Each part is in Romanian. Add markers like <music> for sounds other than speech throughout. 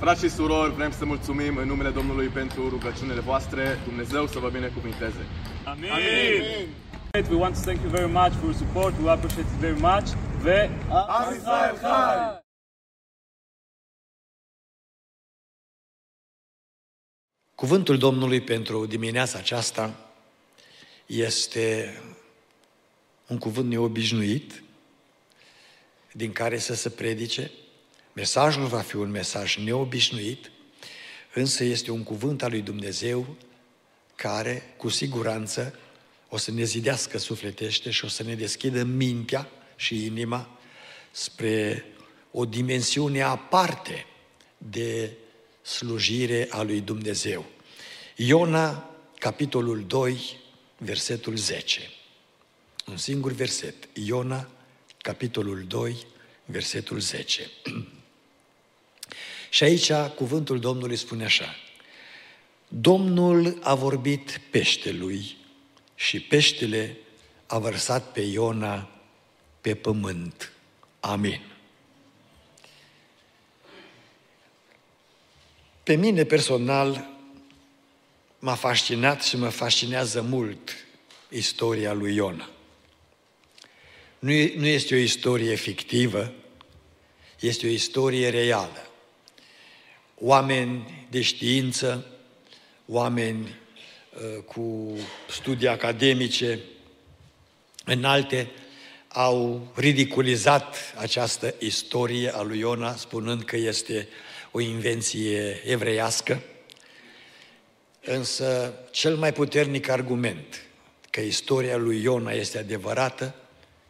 Frați și surori, vrem să mulțumim în numele Domnului pentru rugăciunile voastre. Dumnezeu să vă binecuvinteze. Amen. Amen. We want to thank you very much for your support. We appreciate it very much. Ve Cuvântul Domnului pentru dimineața aceasta este un cuvânt neobișnuit din care să se predice. Mesajul va fi un mesaj neobișnuit, însă este un cuvânt al lui Dumnezeu care, cu siguranță, o să ne zidească sufletește și o să ne deschidă mintea și inima spre o dimensiune aparte de slujire a lui Dumnezeu. Iona, capitolul 2, versetul 10. Un singur verset. Iona, capitolul 2, versetul 10. <clears throat> Și aici cuvântul Domnului spune așa. Domnul a vorbit peștelui și peștele a vărsat pe Iona pe pământ. Amin. Pe mine personal m-a fascinat și mă fascinează mult istoria lui Iona. Nu, nu este o istorie fictivă, este o istorie reală. Oameni de știință, oameni uh, cu studii academice înalte, au ridiculizat această istorie a lui Iona, spunând că este o invenție evreiască. Însă, cel mai puternic argument că istoria lui Iona este adevărată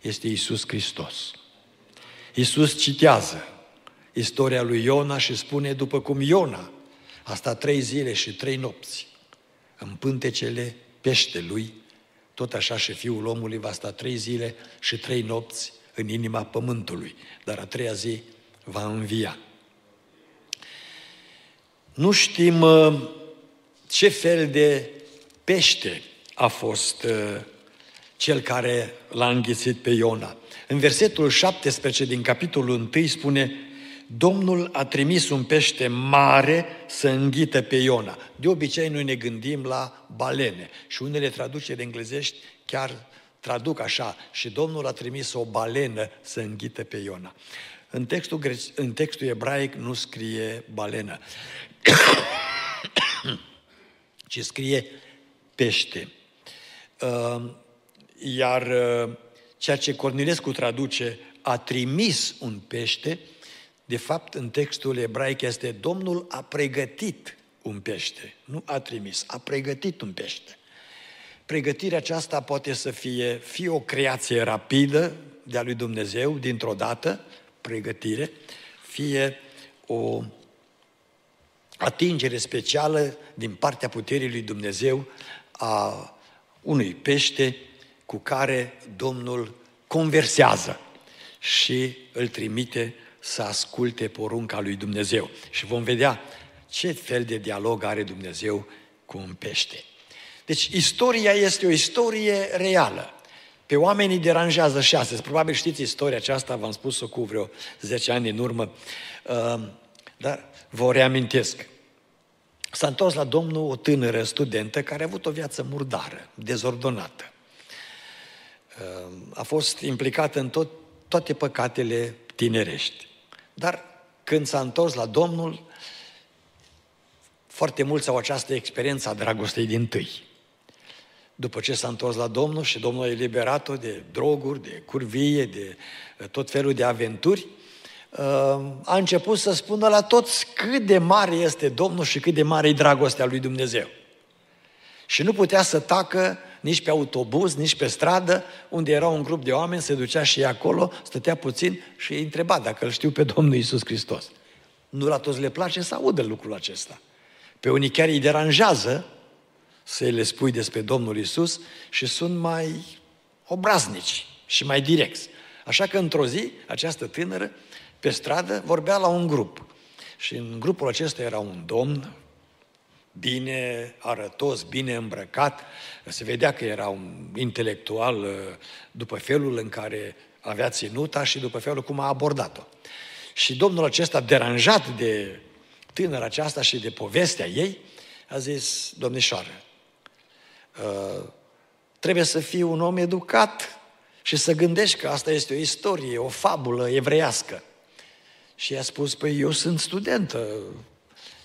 este Isus Hristos. Isus citează istoria lui Iona și spune, după cum Iona a stat trei zile și trei nopți în pântecele peștelui, tot așa și Fiul omului va sta trei zile și trei nopți în inima pământului, dar a treia zi va învia. Nu știm uh, ce fel de pește a fost uh, cel care l-a înghițit pe Iona. În versetul 17 din capitolul 1 spune Domnul a trimis un pește mare să înghită pe Iona. De obicei noi ne gândim la balene și unele traduceri englezești chiar traduc așa și Domnul a trimis o balenă să înghită pe Iona. În textul, în textul ebraic nu scrie balenă, <coughs> ci scrie pește. Uh, iar uh, ceea ce Cornilescu traduce, a trimis un pește, de fapt, în textul ebraic este Domnul a pregătit un pește, nu a trimis, a pregătit un pește. Pregătirea aceasta poate să fie fie o creație rapidă de-a lui Dumnezeu, dintr-o dată, pregătire, fie o atingere specială din partea puterii lui Dumnezeu a unui pește cu care Domnul conversează și îl trimite să asculte porunca lui Dumnezeu. Și vom vedea ce fel de dialog are Dumnezeu cu un pește. Deci istoria este o istorie reală. Pe oamenii deranjează și astăzi. Probabil știți istoria aceasta, v-am spus-o cu vreo 10 ani în urmă, uh, dar vă o reamintesc. S-a întors la Domnul o tânără studentă care a avut o viață murdară, dezordonată. Uh, a fost implicată în tot, toate păcatele tinerești. Dar când s-a întors la Domnul, foarte mulți au această experiență a dragostei din tâi. După ce s-a întors la Domnul și Domnul a eliberat-o de droguri, de curvie, de uh, tot felul de aventuri, uh, a început să spună la toți cât de mare este Domnul și cât de mare e dragostea lui Dumnezeu. Și nu putea să tacă nici pe autobuz, nici pe stradă, unde era un grup de oameni, se ducea și acolo, stătea puțin și îi întreba dacă îl știu pe Domnul Isus Hristos. Nu la toți le place să audă lucrul acesta. Pe unii chiar îi deranjează să le spui despre Domnul Isus și sunt mai obraznici și mai direcți. Așa că într-o zi, această tânără, pe stradă, vorbea la un grup. Și în grupul acesta era un domn bine arătos, bine îmbrăcat. Se vedea că era un intelectual uh, după felul în care avea ținuta și după felul cum a abordat-o. Și domnul acesta, deranjat de tânăra aceasta și de povestea ei, a zis, domnișoară, uh, trebuie să fii un om educat și să gândești că asta este o istorie, o fabulă evreiască. Și i-a spus, păi eu sunt studentă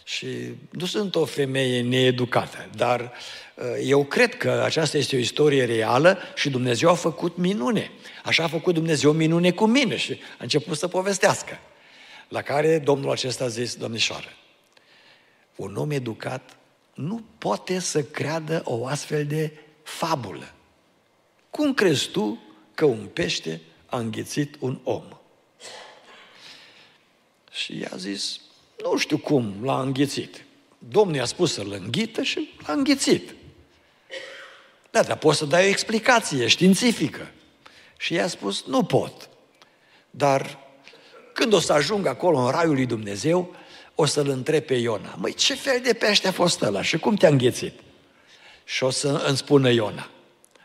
și nu sunt o femeie needucată, dar uh, eu cred că aceasta este o istorie reală și Dumnezeu a făcut minune. Așa a făcut Dumnezeu minune cu mine și a început să povestească. La care domnul acesta a zis, domnișoară, un om educat nu poate să creadă o astfel de fabulă. Cum crezi tu că un pește a înghițit un om? Și i-a zis, nu știu cum l-a înghițit. Domnul i-a spus să-l înghită și l-a înghițit. Da, dar poți să dai o explicație științifică. Și i-a spus, nu pot. Dar când o să ajung acolo în raiul lui Dumnezeu, o să-l întreb pe Iona. Măi, ce fel de pește a fost ăla și cum te-a înghețit? Și o să îmi spună Iona.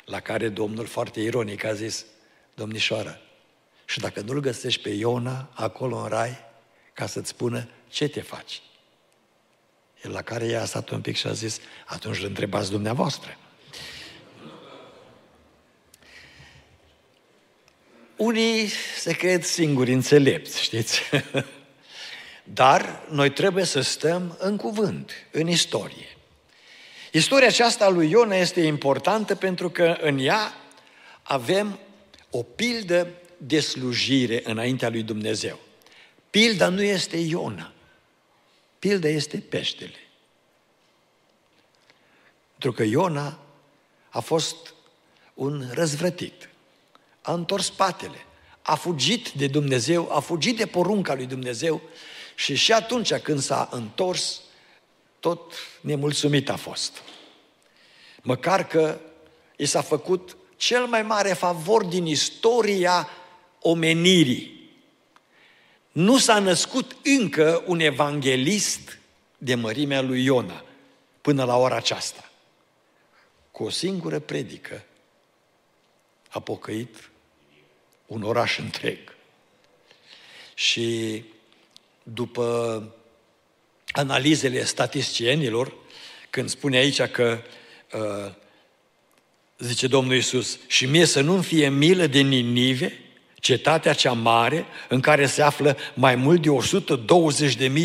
La care Domnul foarte ironic a zis, domnișoară, și dacă nu-l găsești pe Iona acolo în rai, ca să-ți spună ce te faci? El la care ea a stat un pic și a zis, atunci îl întrebați dumneavoastră. Unii se cred singuri înțelepți, știți? <laughs> Dar noi trebuie să stăm în cuvânt, în istorie. Istoria aceasta lui Iona este importantă pentru că în ea avem o pildă de slujire înaintea lui Dumnezeu. Pilda nu este Iona. Pilda este peștele. Pentru că Iona a fost un răzvrătit. A întors spatele. A fugit de Dumnezeu, a fugit de porunca lui Dumnezeu și și atunci când s-a întors, tot nemulțumit a fost. Măcar că i s-a făcut cel mai mare favor din istoria omenirii. Nu s-a născut încă un evanghelist de mărimea lui Iona până la ora aceasta. Cu o singură predică a pocăit un oraș întreg. Și după analizele statisticienilor, când spune aici că, uh, zice Domnul Iisus, și mie să nu fie milă de Ninive, cetatea cea mare, în care se află mai mult de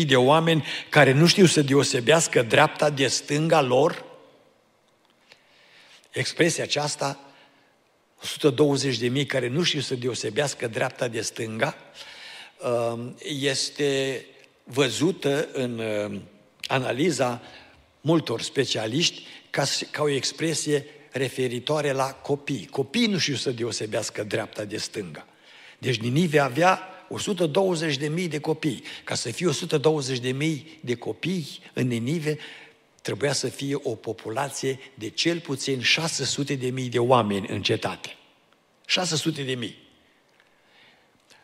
120.000 de oameni care nu știu să deosebească dreapta de stânga lor? Expresia aceasta, 120.000 care nu știu să deosebească dreapta de stânga, Um, este văzută în um, analiza multor specialiști ca, ca o expresie referitoare la copii. Copiii nu știu să deosebească dreapta de stânga. Deci Ninive avea 120.000 de copii. Ca să fie 120.000 de copii în Ninive, trebuia să fie o populație de cel puțin 600.000 de oameni în cetate. 600.000.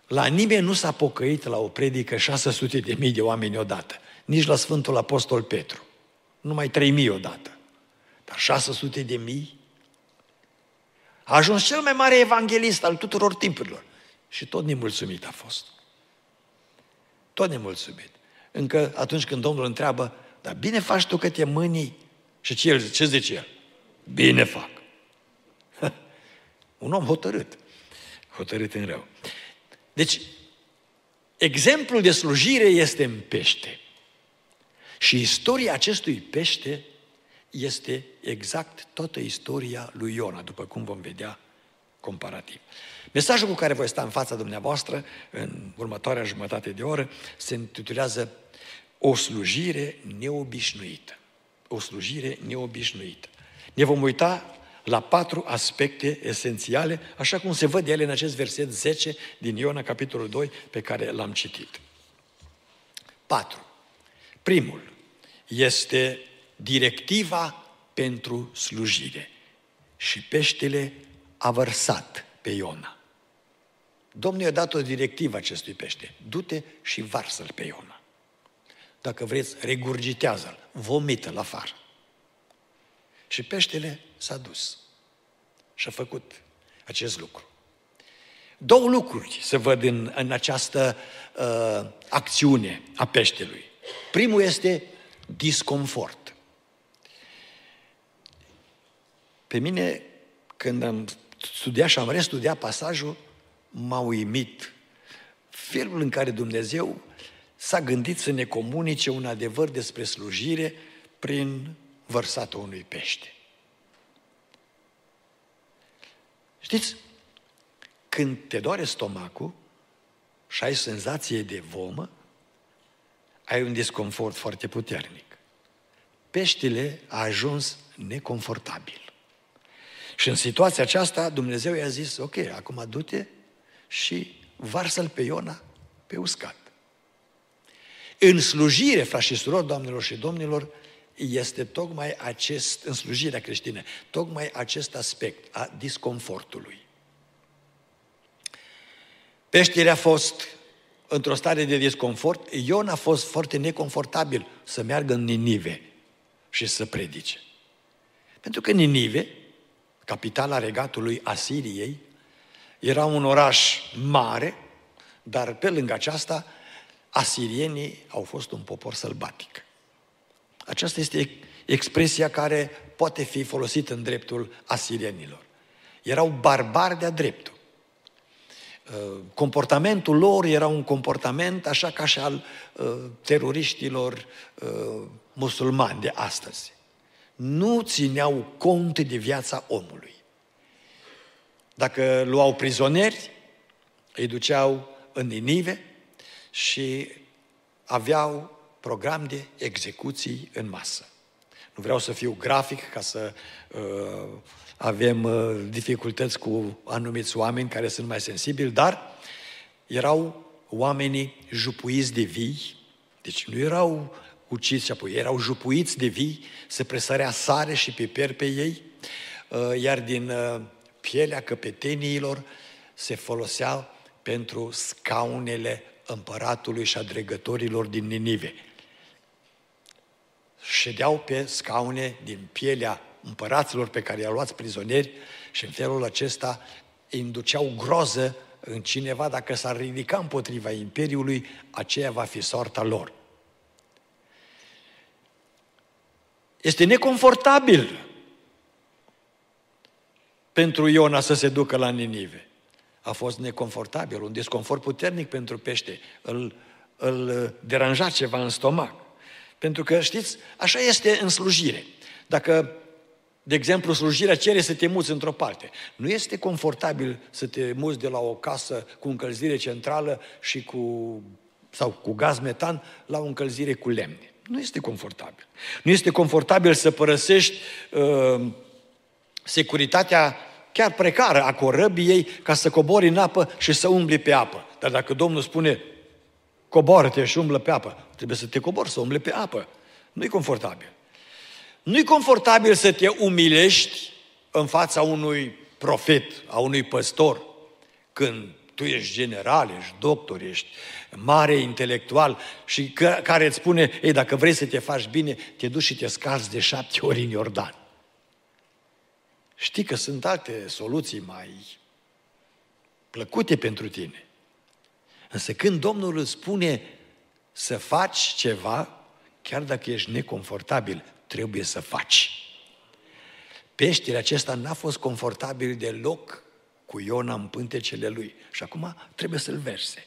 La nimeni nu s-a pocăit la o predică 600 de mii de oameni odată. Nici la Sfântul Apostol Petru. Numai 3 mii odată. Dar 600 de mii? A ajuns cel mai mare evanghelist al tuturor timpurilor. Și tot nemulțumit a fost. Tot nemulțumit. Încă atunci când Domnul întreabă, dar bine faci tu că te mânii? Și ce, el, ce zice el? Bine fac. <laughs> Un om hotărât. Hotărât în rău. Deci, exemplul de slujire este în pește. Și istoria acestui pește este exact toată istoria lui Iona, după cum vom vedea comparativ. Mesajul cu care voi sta în fața dumneavoastră în următoarea jumătate de oră se intitulează O slujire neobișnuită. O slujire neobișnuită. Ne vom uita la patru aspecte esențiale, așa cum se văd ele în acest verset 10 din Iona, capitolul 2, pe care l-am citit. 4. Primul este directiva pentru slujire. Și peștele a vărsat pe Iona. Domnul i-a dat o directivă acestui pește. Du-te și varsă-l pe Iona. Dacă vreți, regurgitează-l, vomită-l afară. Și peștele s-a dus și a făcut acest lucru. Două lucruri se văd în, în această uh, acțiune a peștelui. Primul este disconfort. Pe mine, când am studiat și am restudiat pasajul, m-a uimit felul în care Dumnezeu s-a gândit să ne comunice un adevăr despre slujire prin vărsatul unui pește. Știți, când te doare stomacul și ai senzație de vomă, ai un disconfort foarte puternic. Peștele a ajuns neconfortabil. Și în situația aceasta Dumnezeu i-a zis, ok, acum du-te și varsă-l pe Iona pe uscat. În slujire, frați și surori, doamnelor și domnilor, este tocmai acest, în slujirea creștină, tocmai acest aspect a disconfortului. Peștele a fost într-o stare de disconfort, Ion a fost foarte neconfortabil să meargă în Ninive și să predice. Pentru că Ninive, capitala regatului Asiriei, era un oraș mare, dar pe lângă aceasta, asirienii au fost un popor sălbatic. Aceasta este expresia care poate fi folosită în dreptul asirienilor. Erau barbari de-a dreptul. Uh, comportamentul lor era un comportament așa ca și al uh, teroriștilor uh, musulmani de astăzi. Nu țineau cont de viața omului. Dacă luau prizonieri, îi duceau în Ninive și aveau program de execuții în masă. Nu vreau să fiu grafic ca să uh, avem uh, dificultăți cu anumiți oameni care sunt mai sensibili, dar erau oamenii jupuiți de vii, deci nu erau uciți și apoi, erau jupuiți de vii, se presărea sare și piper pe ei, uh, iar din uh, pielea căpeteniilor se folosea pentru scaunele împăratului și a dregătorilor din Ninive. Ședeau pe scaune din pielea împăraților pe care i-au luat prizonieri și în felul acesta induceau groză în cineva dacă s-ar ridica împotriva Imperiului, aceea va fi soarta lor. Este neconfortabil pentru Iona să se ducă la Ninive. A fost neconfortabil, un disconfort puternic pentru pește. Îl, îl deranja ceva în stomac. Pentru că, știți, așa este în slujire. Dacă de exemplu, slujirea cere să te muți într-o parte. Nu este confortabil să te muți de la o casă cu încălzire centrală și cu, sau cu gaz metan la o încălzire cu lemne. Nu este confortabil. Nu este confortabil să părăsești uh, securitatea chiar precară a corăbiei ca să cobori în apă și să umbli pe apă. Dar dacă Domnul spune, coboară-te și umblă pe apă, trebuie să te cobori, să umbli pe apă. Nu e confortabil. Nu-i confortabil să te umilești în fața unui profet, a unui păstor, când tu ești general, ești doctor, ești mare intelectual și că, care îți spune, ei, dacă vrei să te faci bine, te duci și te scazi de șapte ori în Iordan. Știi că sunt alte soluții mai plăcute pentru tine. Însă când Domnul îți spune să faci ceva, chiar dacă ești neconfortabil, trebuie să faci. Peștele acesta n-a fost confortabil deloc cu Iona în pântecele lui și acum trebuie să-l verse.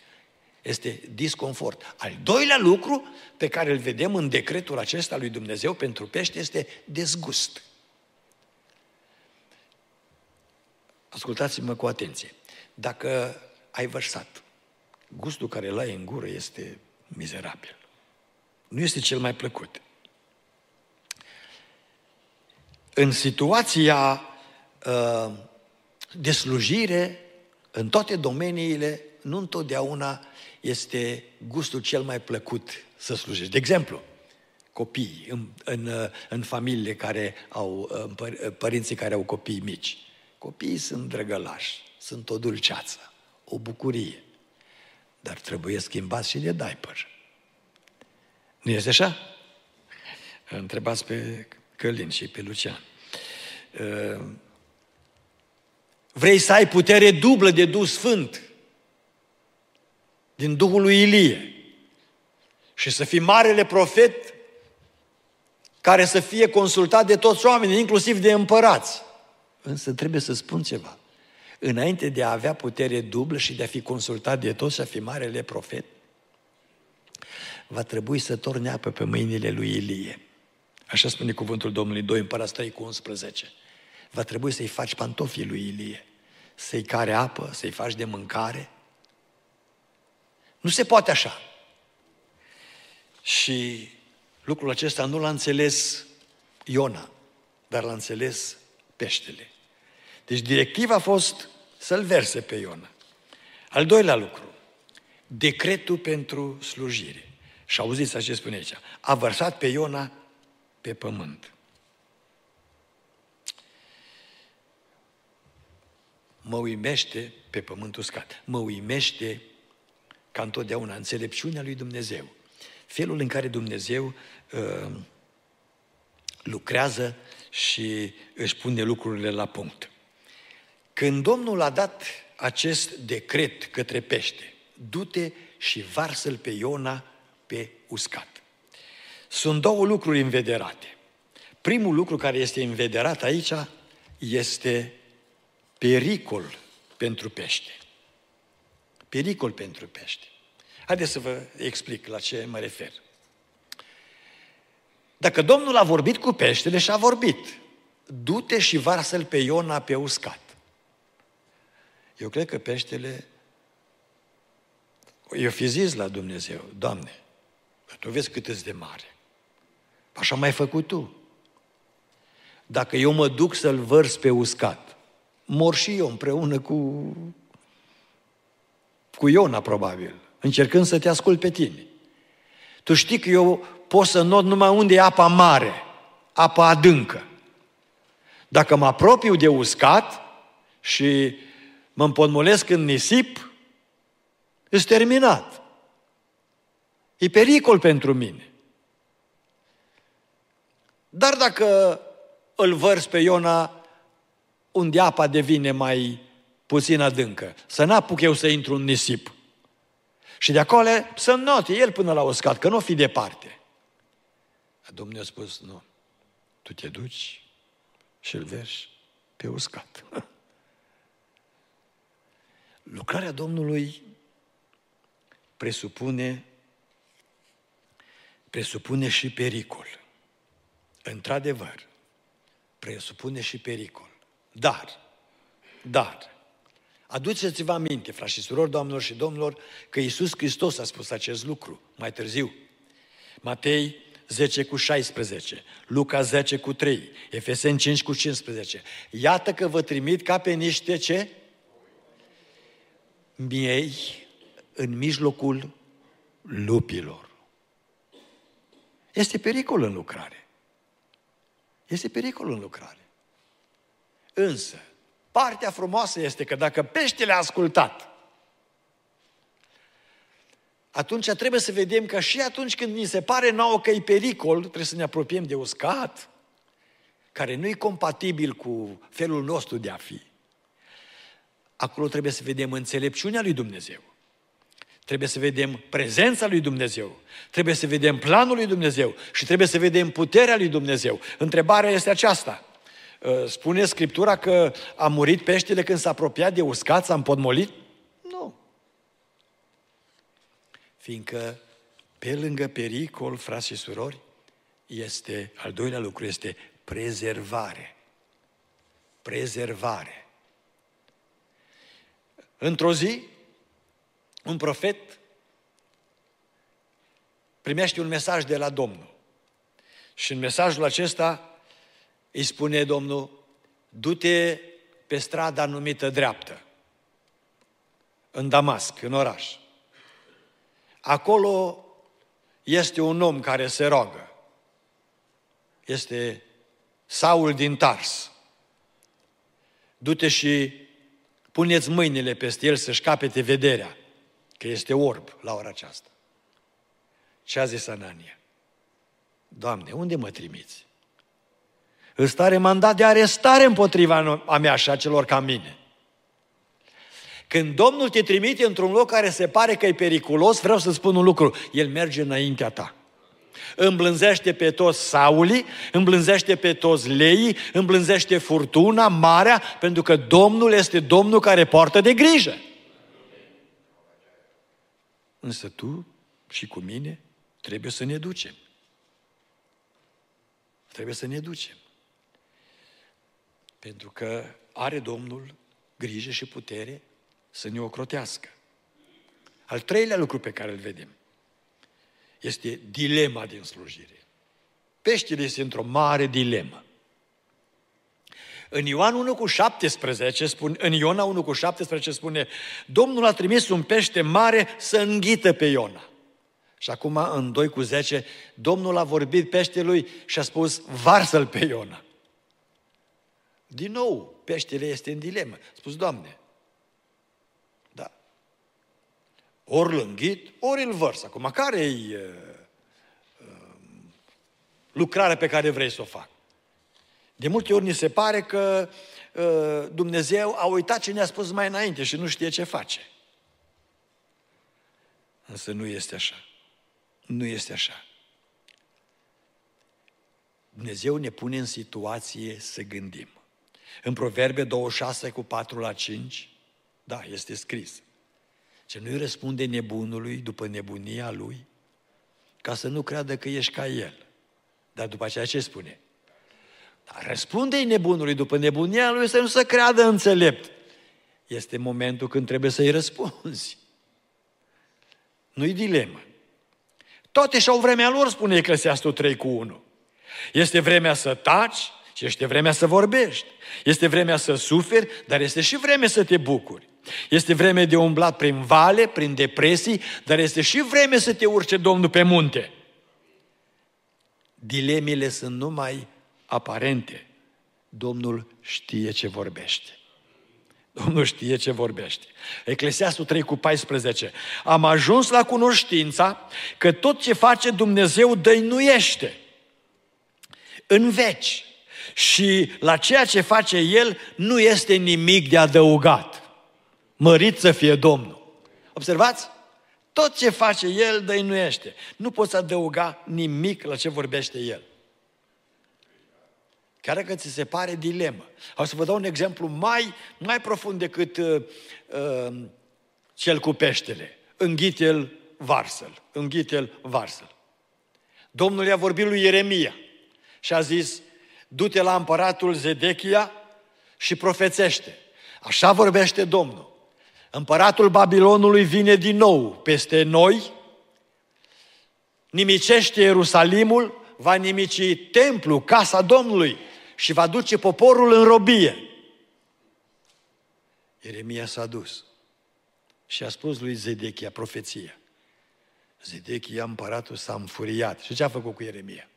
Este disconfort. Al doilea lucru pe care îl vedem în decretul acesta lui Dumnezeu pentru pește este dezgust. Ascultați-mă cu atenție. Dacă ai vărsat, gustul care îl ai în gură este mizerabil. Nu este cel mai plăcut în situația uh, de slujire, în toate domeniile, nu întotdeauna este gustul cel mai plăcut să slujești. De exemplu, copiii, în, în, uh, în familiile care au, în uh, părinții care au copii mici. Copiii sunt drăgălași, sunt o dulceață, o bucurie, dar trebuie schimbați și de diaper. Nu este așa? Întrebați pe Călin și pe Lucian. Uh, vrei să ai putere dublă de Duh Sfânt din Duhul lui Ilie. și să fii marele profet care să fie consultat de toți oamenii, inclusiv de împărați. Însă trebuie să spun ceva. Înainte de a avea putere dublă și de a fi consultat de toți și a fi marele profet, va trebui să torne apă pe mâinile lui Ilie. Așa spune cuvântul Domnului 2 Împărați 3 cu 11. Va trebui să-i faci pantofii lui Ilie, să-i care apă, să-i faci de mâncare. Nu se poate așa. Și lucrul acesta nu l-a înțeles Iona, dar l-a înțeles peștele. Deci directiva a fost să-l verse pe Iona. Al doilea lucru, decretul pentru slujire. Și auziți ce spune aici. A vărsat pe Iona pe pământ. Mă uimește pe pământ uscat. Mă uimește ca întotdeauna înțelepciunea lui Dumnezeu. Felul în care Dumnezeu uh, lucrează și își pune lucrurile la punct. Când Domnul a dat acest decret către pește, du-te și varsă-l pe Iona pe uscat. Sunt două lucruri învederate. Primul lucru care este învederat aici este pericol pentru pește. Pericol pentru pește. Haideți să vă explic la ce mă refer. Dacă Domnul a vorbit cu peștele și a vorbit, du-te și varsă-l pe Iona pe uscat. Eu cred că peștele eu fi zis la Dumnezeu, Doamne, tu vezi cât de mare. Așa mai făcut tu. Dacă eu mă duc să-l vărs pe uscat, mor și eu împreună cu, cu Iona, probabil, încercând să te ascult pe tine. Tu știi că eu pot să not numai unde e apa mare, apa adâncă. Dacă mă apropiu de uscat și mă împotmolesc în nisip, îs terminat. E pericol pentru mine. Dar dacă îl vărs pe Iona unde apa devine mai puțin adâncă, să n-apuc eu să intru în nisip. Și de acolo să note el până la uscat, că nu fi departe. Domnul a spus, nu, tu te duci și îl verși pe uscat. <laughs> Lucrarea Domnului presupune, presupune și pericol. Într-adevăr, presupune și pericol. Dar, dar, aduceți-vă aminte, frați și surori, doamnelor și domnilor, că Iisus Hristos a spus acest lucru mai târziu. Matei 10 cu 16, Luca 10 cu 3, Efeseni 5 cu 15. Iată că vă trimit ca pe niște ce? Miei în mijlocul lupilor. Este pericol în lucrare. Este pericol în lucrare. Însă, partea frumoasă este că dacă peștele a ascultat, atunci trebuie să vedem că și atunci când ni se pare nouă că e pericol, trebuie să ne apropiem de uscat, care nu e compatibil cu felul nostru de a fi. Acolo trebuie să vedem înțelepciunea lui Dumnezeu. Trebuie să vedem prezența lui Dumnezeu. Trebuie să vedem planul lui Dumnezeu. Și trebuie să vedem puterea lui Dumnezeu. Întrebarea este aceasta. Uh, spune Scriptura că a murit peștele când s-a apropiat de uscat, s-a împodmolit? Nu. Fiindcă pe lângă pericol, frați și surori, este, al doilea lucru este prezervare. Prezervare. Într-o zi, un profet primește un mesaj de la Domnul. Și în mesajul acesta îi spune Domnul, du-te pe strada numită dreaptă, în Damasc, în oraș. Acolo este un om care se roagă. Este Saul din Tars. Du-te și puneți mâinile peste el să-și capete vederea, că este orb la ora aceasta. Ce a zis Anania? Doamne, unde mă trimiți? Îți stare mandat de arestare împotriva a mea și a celor ca mine. Când Domnul te trimite într-un loc care se pare că e periculos, vreau să spun un lucru, El merge înaintea ta. Îmblânzește pe toți Sauli, îmblânzește pe toți leii, îmblânzește furtuna, marea, pentru că Domnul este Domnul care poartă de grijă. Însă tu și cu mine trebuie să ne ducem. Trebuie să ne ducem. Pentru că are Domnul grijă și putere să ne ocrotească. Al treilea lucru pe care îl vedem este dilema din slujire. Peștele este într-o mare dilemă. În Ioan 1 cu 17 spune, în Iona 1 cu 17 spune, Domnul a trimis un pește mare să înghită pe Iona. Și acum în 2 cu 10, Domnul a vorbit peștelui și a spus, varsă-l pe Iona. Din nou, peștele este în dilemă. A spus, Doamne, da, ori îl înghit, ori îl vărs. Acum, care e uh, uh, lucrarea pe care vrei să o fac? De multe ori ni se pare că uh, Dumnezeu a uitat ce ne-a spus mai înainte și nu știe ce face. Însă nu este așa. Nu este așa. Dumnezeu ne pune în situație să gândim. În Proverbe 26 cu 4 la 5, da, este scris. Ce nu-i răspunde nebunului după nebunia lui, ca să nu creadă că ești ca el. Dar după aceea ce spune? Dar răspunde-i nebunului după nebunia lui să nu se creadă înțelept. Este momentul când trebuie să-i răspunzi. Nu-i dilemă. Toate și-au vremea lor, spune Eclesiastul 3 cu 1. Este vremea să taci și este vremea să vorbești. Este vremea să suferi, dar este și vreme să te bucuri. Este vreme de umblat prin vale, prin depresii, dar este și vreme să te urce Domnul pe munte. Dilemele sunt numai aparente. Domnul știe ce vorbește. Domnul știe ce vorbește. Eclesiastul 3 cu 14. Am ajuns la cunoștința că tot ce face Dumnezeu dăinuiește în veci și la ceea ce face El nu este nimic de adăugat. Mărit să fie Domnul. Observați? Tot ce face El dăinuiește. Nu poți adăuga nimic la ce vorbește El. Chiar dacă ți se pare dilemă. O să vă dau un exemplu mai, mai profund decât uh, uh, cel cu peștele. Înghite-l, varsă-l. Înghite-l, varsă-l. Domnul i-a vorbit lui Ieremia și a zis, du-te la împăratul Zedechia și profețește. Așa vorbește Domnul. Împăratul Babilonului vine din nou peste noi, nimicește Ierusalimul, va nimici templu, casa Domnului și va duce poporul în robie. Ieremia s-a dus și a spus lui Zedechia profeția. Zedechia, împăratul, s-a înfuriat. Și ce a făcut cu Ieremia?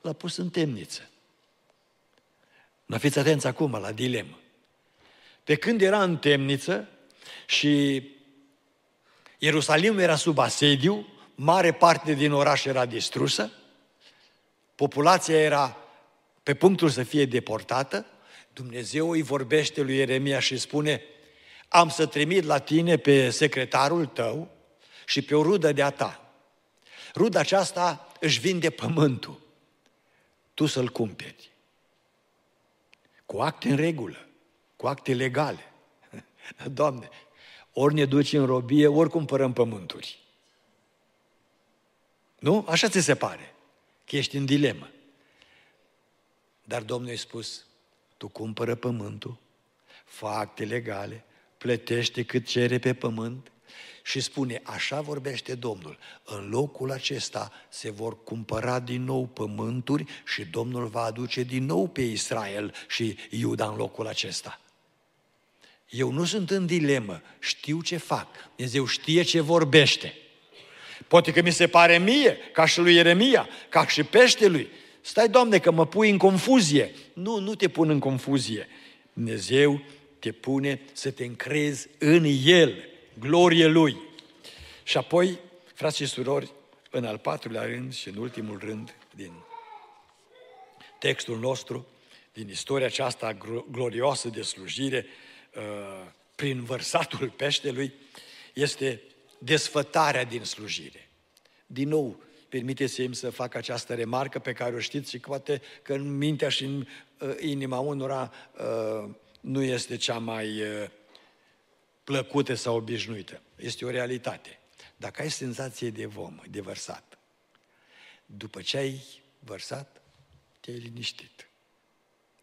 L-a pus în temniță. Nu fiți atenți acum la dilemă. Pe când era în temniță și Ierusalimul era sub asediu, mare parte din oraș era distrusă, populația era pe punctul să fie deportată, Dumnezeu îi vorbește lui Ieremia și spune, am să trimit la tine pe secretarul tău și pe o rudă de-a ta. Ruda aceasta își vinde pământul. Tu să-l cumperi. Cu acte în regulă, cu acte legale. <laughs> Doamne, ori ne duci în robie, ori cumpărăm pământuri. Nu? Așa ți se pare. Că ești în dilemă. Dar Domnul a spus, tu cumpără pământul, fă acte legale, plătește cât cere pe pământ și spune, așa vorbește Domnul, în locul acesta se vor cumpăra din nou pământuri și Domnul va aduce din nou pe Israel și Iuda în locul acesta. Eu nu sunt în dilemă, știu ce fac. Dumnezeu știe ce vorbește. Poate că mi se pare mie, ca și lui Ieremia, ca și peștelui, Stai, Doamne, că mă pui în confuzie. Nu, nu te pun în confuzie. Dumnezeu te pune să te încrezi în El, glorie Lui. Și apoi, frați și surori, în al patrulea rând și în ultimul rând din textul nostru, din istoria aceasta glorioasă de slujire, uh, prin vărsatul peștelui este desfătarea din slujire. Din nou, permiteți-mi să fac această remarcă pe care o știți și poate că în mintea și în uh, inima unora uh, nu este cea mai uh, plăcută sau obișnuită. Este o realitate. Dacă ai senzație de vom, de vărsat, după ce ai vărsat, te-ai liniștit.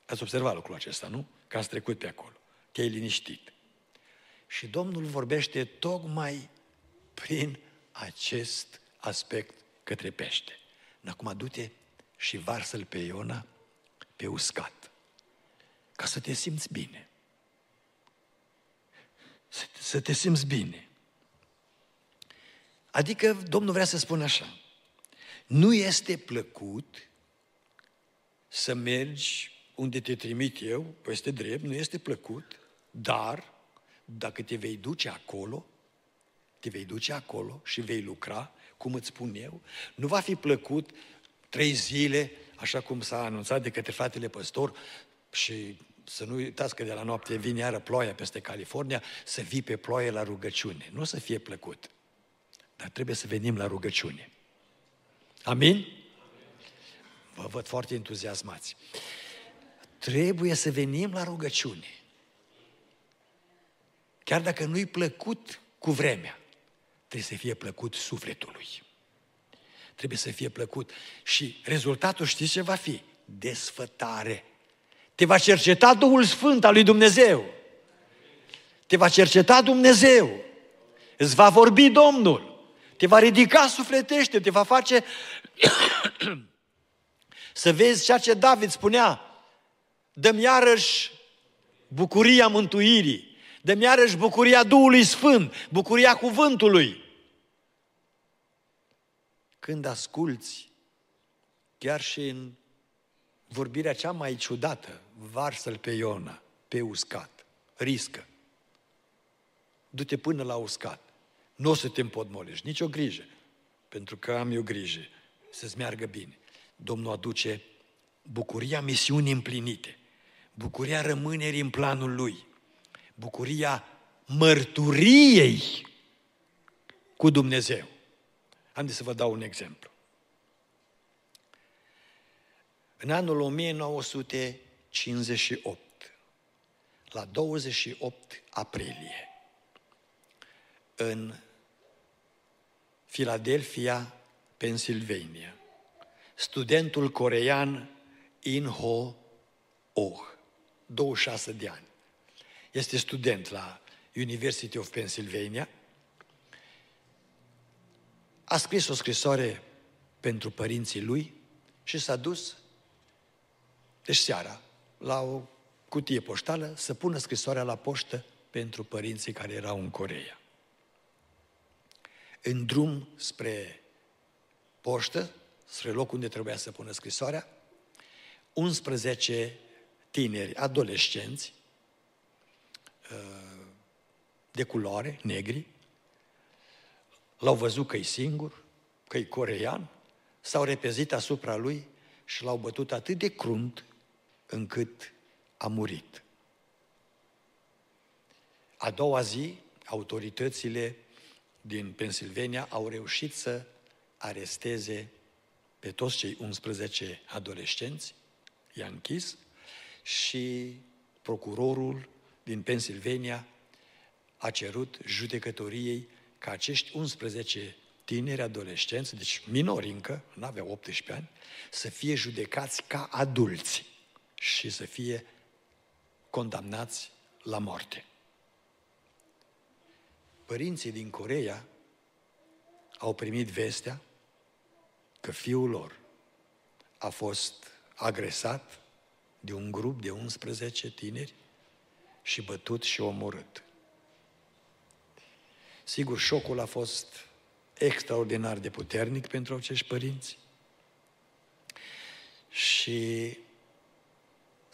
Ați observat lucrul acesta, nu? Că ați trecut pe acolo. Te-ai liniștit. Și Domnul vorbește tocmai prin acest aspect către pește. Acum du-te și varsă-l pe Iona pe uscat. Ca să te simți bine. Să, să te simți bine. Adică Domnul vrea să spună așa. Nu este plăcut să mergi unde te trimit eu, peste drept, nu este plăcut, dar dacă te vei duce acolo, te vei duce acolo și vei lucra, cum îți spun eu, nu va fi plăcut trei zile, așa cum s-a anunțat de către fratele păstor, și să nu uitați că de la noapte vine iară ploaia peste California, să vii pe ploaie la rugăciune. Nu o să fie plăcut, dar trebuie să venim la rugăciune. Amin? Vă văd foarte entuziasmați. Trebuie să venim la rugăciune. Chiar dacă nu-i plăcut cu vremea, trebuie să fie plăcut sufletului. Trebuie să fie plăcut. Și rezultatul știți ce va fi? Desfătare. Te va cerceta Duhul Sfânt al lui Dumnezeu. Te va cerceta Dumnezeu. Îți va vorbi Domnul. Te va ridica sufletește, te va face <coughs> să vezi ceea ce David spunea. Dăm iarăși bucuria mântuirii. Dăm iarăși bucuria Duhului Sfânt, bucuria cuvântului. Când asculți, chiar și în vorbirea cea mai ciudată, varsă-l pe Iona, pe uscat, riscă. Du-te până la uscat. Nu o să te împodmolești, nicio grijă, pentru că am eu grijă să-ți meargă bine. Domnul aduce bucuria misiunii împlinite, bucuria rămânerii în planul Lui, bucuria mărturiei cu Dumnezeu. Am de să vă dau un exemplu. În anul 1958, la 28 aprilie, în Philadelphia, Pennsylvania, studentul corean In Ho Oh, 26 de ani, este student la University of Pennsylvania, a scris o scrisoare pentru părinții lui și s-a dus, deci seara, la o cutie poștală, să pună scrisoarea la poștă pentru părinții care erau în Coreea. În drum spre poștă, spre locul unde trebuia să pună scrisoarea, 11 tineri, adolescenți, de culoare, negri, l-au văzut că e singur, că e corean, s-au repezit asupra lui și l-au bătut atât de crunt încât a murit. A doua zi, autoritățile din Pennsylvania au reușit să aresteze pe toți cei 11 adolescenți, i-a închis și procurorul din Pennsylvania a cerut judecătoriei ca acești 11 tineri adolescenți, deci minori încă, nu aveau 18 ani, să fie judecați ca adulți și să fie condamnați la moarte. Părinții din Coreea au primit vestea că fiul lor a fost agresat de un grup de 11 tineri și bătut și omorât. Sigur, șocul a fost extraordinar de puternic pentru acești părinți și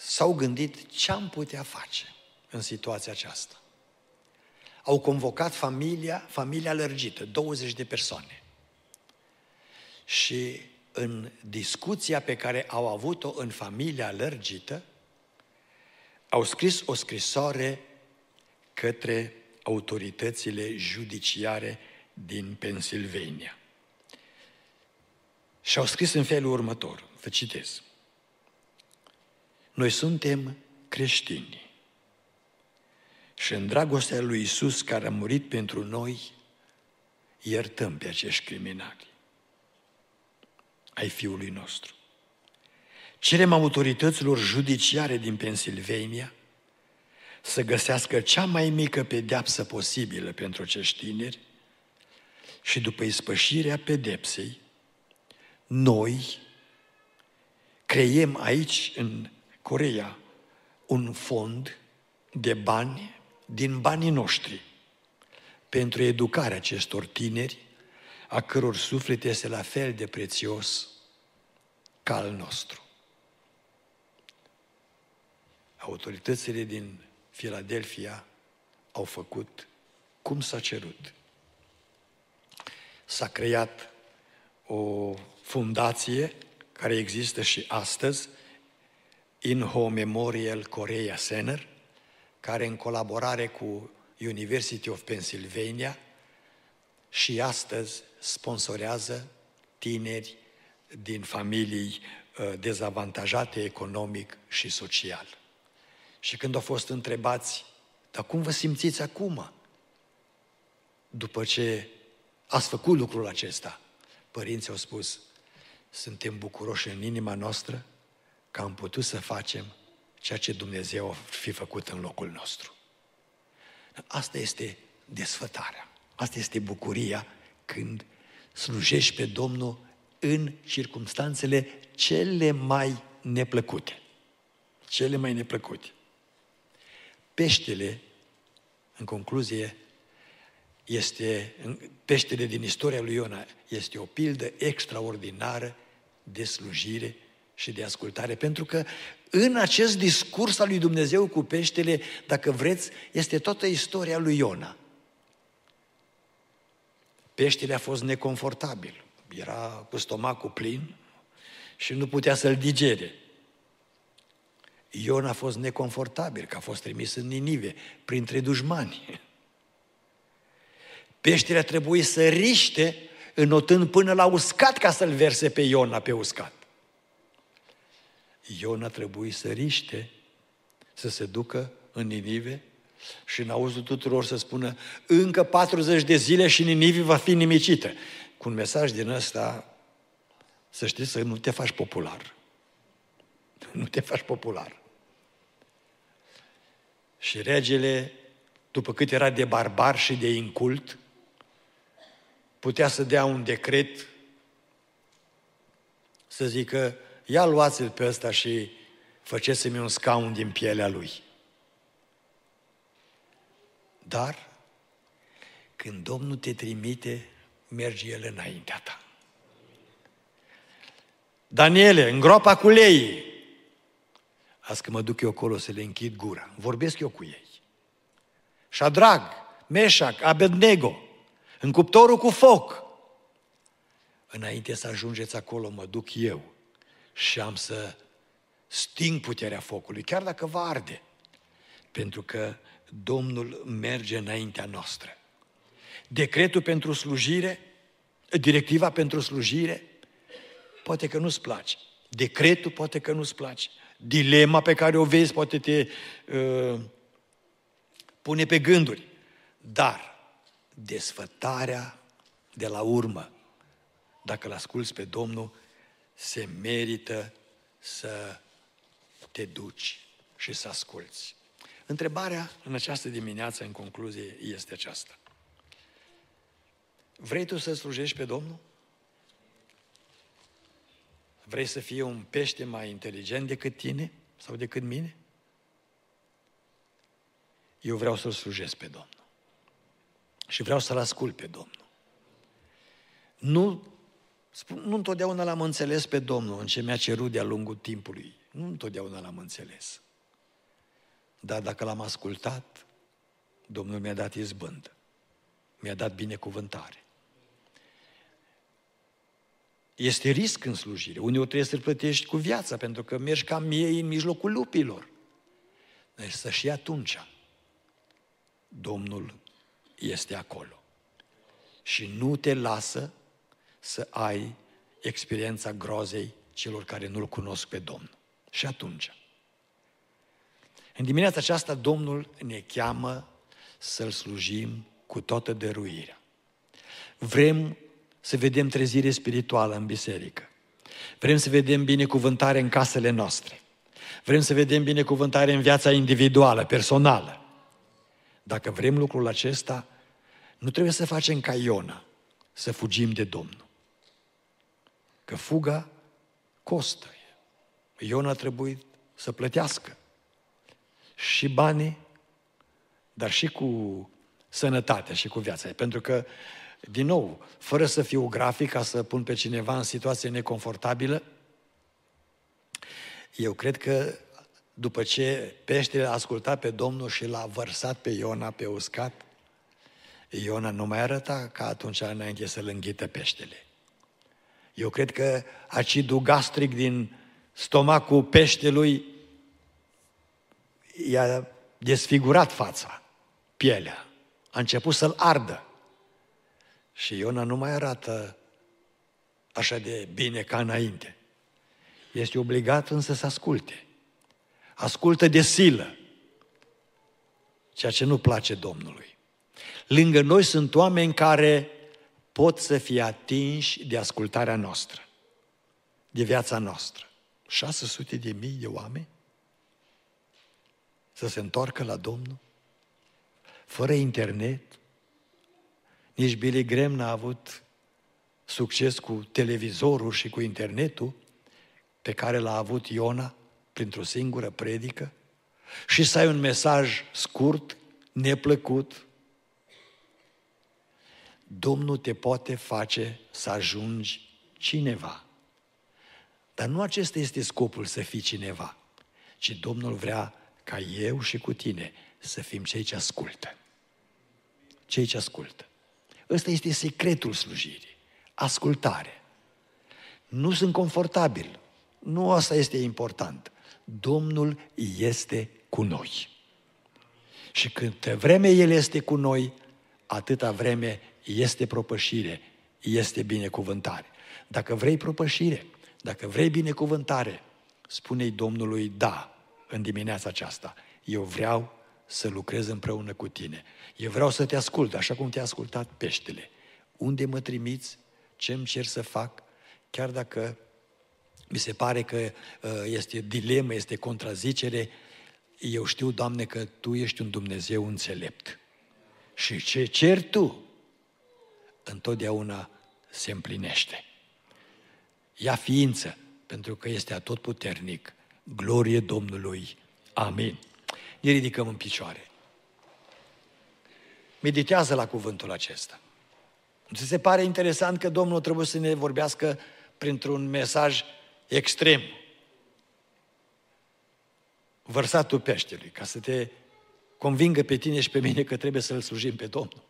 s-au gândit ce am putea face în situația aceasta. Au convocat familia, familia lărgită, 20 de persoane. Și în discuția pe care au avut-o în familia lărgită, au scris o scrisoare către autoritățile judiciare din Pennsylvania. Și au scris în felul următor, vă citez. Noi suntem creștini și în dragostea lui Isus care a murit pentru noi, iertăm pe acești criminali ai fiului nostru. Cerem autorităților judiciare din Pennsylvania să găsească cea mai mică pedeapsă posibilă pentru acești tineri și după ispășirea pedepsei, noi creiem aici, în Coreea, un fond de bani din banii noștri pentru educarea acestor tineri, a căror suflet este la fel de prețios ca al nostru. Autoritățile din Filadelfia au făcut cum s-a cerut. S-a creat o fundație care există și astăzi, In Home Memorial Korea Center, care în colaborare cu University of Pennsylvania și astăzi sponsorează tineri din familii uh, dezavantajate economic și social. Și când au fost întrebați, dar cum vă simțiți acum? După ce ați făcut lucrul acesta, părinții au spus, suntem bucuroși în inima noastră că am putut să facem ceea ce Dumnezeu a fi făcut în locul nostru. Asta este desfătarea. Asta este bucuria când slujești pe Domnul în circumstanțele cele mai neplăcute. Cele mai neplăcute. Peștele, în concluzie, este, peștele din istoria lui Iona este o pildă extraordinară de slujire și de ascultare, pentru că în acest discurs al lui Dumnezeu cu peștele, dacă vreți, este toată istoria lui Iona. Peștele a fost neconfortabil, era cu stomacul plin și nu putea să-l digere. Ion a fost neconfortabil, că a fost trimis în Ninive, printre dușmani. Peștele a trebuit să riște, înotând până la uscat ca să-l verse pe Iona pe uscat. Iona trebuie să riște, să se ducă în Ninive și în auzul tuturor să spună încă 40 de zile și Ninive va fi nimicită. Cu un mesaj din ăsta, să știți să nu te faci popular. <laughs> Nu te faci popular. Și regele, după cât era de barbar și de incult, putea să dea un decret să zică ia luați-l pe ăsta și făceți-mi un scaun din pielea lui. Dar, când Domnul te trimite, merge El înaintea ta. Daniele, în groapa cu lei, azi că mă duc eu acolo să le închid gura, vorbesc eu cu ei. Shadrag, Meșac, Abednego, în cuptorul cu foc. Înainte să ajungeți acolo, mă duc eu și am să sting puterea focului, chiar dacă va arde. Pentru că Domnul merge înaintea noastră. Decretul pentru slujire, directiva pentru slujire, poate că nu-ți place. Decretul poate că nu-ți place. Dilema pe care o vezi poate te uh, pune pe gânduri. Dar desfătarea de la urmă, dacă îl asculți pe Domnul, se merită să te duci și să asculți. Întrebarea în această dimineață, în concluzie, este aceasta. Vrei tu să slujești pe Domnul? Vrei să fie un pește mai inteligent decât tine sau decât mine? Eu vreau să-L slujesc pe Domnul. Și vreau să-L ascult pe Domnul. Nu Spun, nu întotdeauna l-am înțeles pe Domnul în ce mi-a cerut de-a lungul timpului. Nu întotdeauna l-am înțeles. Dar dacă l-am ascultat, Domnul mi-a dat izbândă. Mi-a dat binecuvântare. Este risc în slujire. Uneori trebuie să-l plătești cu viața, pentru că mergi ca miei în mijlocul lupilor. Dar să și atunci Domnul este acolo. Și nu te lasă să ai experiența grozei celor care nu-L cunosc pe Domnul. Și atunci, în dimineața aceasta, Domnul ne cheamă să-L slujim cu toată dăruirea. Vrem să vedem trezire spirituală în biserică. Vrem să vedem binecuvântare în casele noastre. Vrem să vedem binecuvântare în viața individuală, personală. Dacă vrem lucrul acesta, nu trebuie să facem ca Iona, să fugim de Domnul. Că fuga costă. Iona a trebuit să plătească și banii, dar și cu sănătatea și cu viața. Pentru că, din nou, fără să fiu grafic ca să pun pe cineva în situație neconfortabilă, eu cred că după ce peștele a ascultat pe Domnul și l-a vărsat pe Iona pe uscat, Iona nu mai arăta ca atunci înainte să-l înghită peștele. Eu cred că acidul gastric din stomacul peștelui i-a desfigurat fața, pielea. A început să-l ardă. Și Iona nu mai arată așa de bine ca înainte. Este obligat însă să asculte. Ascultă de silă, ceea ce nu place Domnului. Lângă noi sunt oameni care pot să fie atinși de ascultarea noastră, de viața noastră. 600 de mii de oameni să se întoarcă la Domnul, fără internet. Nici Billy Graham n-a avut succes cu televizorul și cu internetul pe care l-a avut Iona printr-o singură predică și să ai un mesaj scurt, neplăcut. Domnul te poate face să ajungi cineva. Dar nu acesta este scopul să fii cineva, ci Domnul vrea ca eu și cu tine să fim cei ce ascultă. Cei ce ascultă. Ăsta este secretul slujirii. Ascultare. Nu sunt confortabil. Nu asta este important. Domnul este cu noi. Și câtă vreme El este cu noi, atâta vreme este propășire, este binecuvântare. Dacă vrei propășire, dacă vrei binecuvântare, spune-i Domnului da în dimineața aceasta. Eu vreau să lucrez împreună cu tine. Eu vreau să te ascult, așa cum te-a ascultat peștele. Unde mă trimiți? Ce îmi cer să fac? Chiar dacă mi se pare că uh, este dilemă, este contrazicere, eu știu, Doamne, că Tu ești un Dumnezeu înțelept. Și ce cer Tu, întotdeauna se împlinește. Ia ființă, pentru că este atotputernic. Glorie Domnului. Amin. Ne ridicăm în picioare. Meditează la cuvântul acesta. Ți se pare interesant că Domnul trebuie să ne vorbească printr-un mesaj extrem. Vărsatul peștelui, ca să te convingă pe tine și pe mine că trebuie să-L slujim pe Domnul.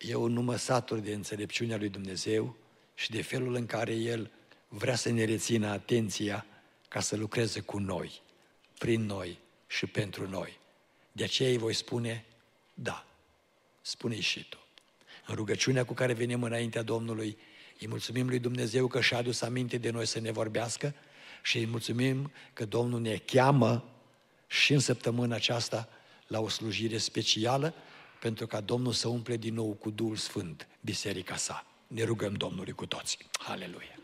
Eu nu mă satur de înțelepciunea lui Dumnezeu și de felul în care El vrea să ne rețină atenția ca să lucreze cu noi, prin noi și pentru noi. De aceea îi voi spune, da, spune și tu. În rugăciunea cu care venim înaintea Domnului, îi mulțumim lui Dumnezeu că și-a adus aminte de noi să ne vorbească și îi mulțumim că Domnul ne cheamă și în săptămâna aceasta la o slujire specială pentru ca Domnul să umple din nou cu Duhul Sfânt biserica sa. Ne rugăm Domnului cu toți. Aleluia!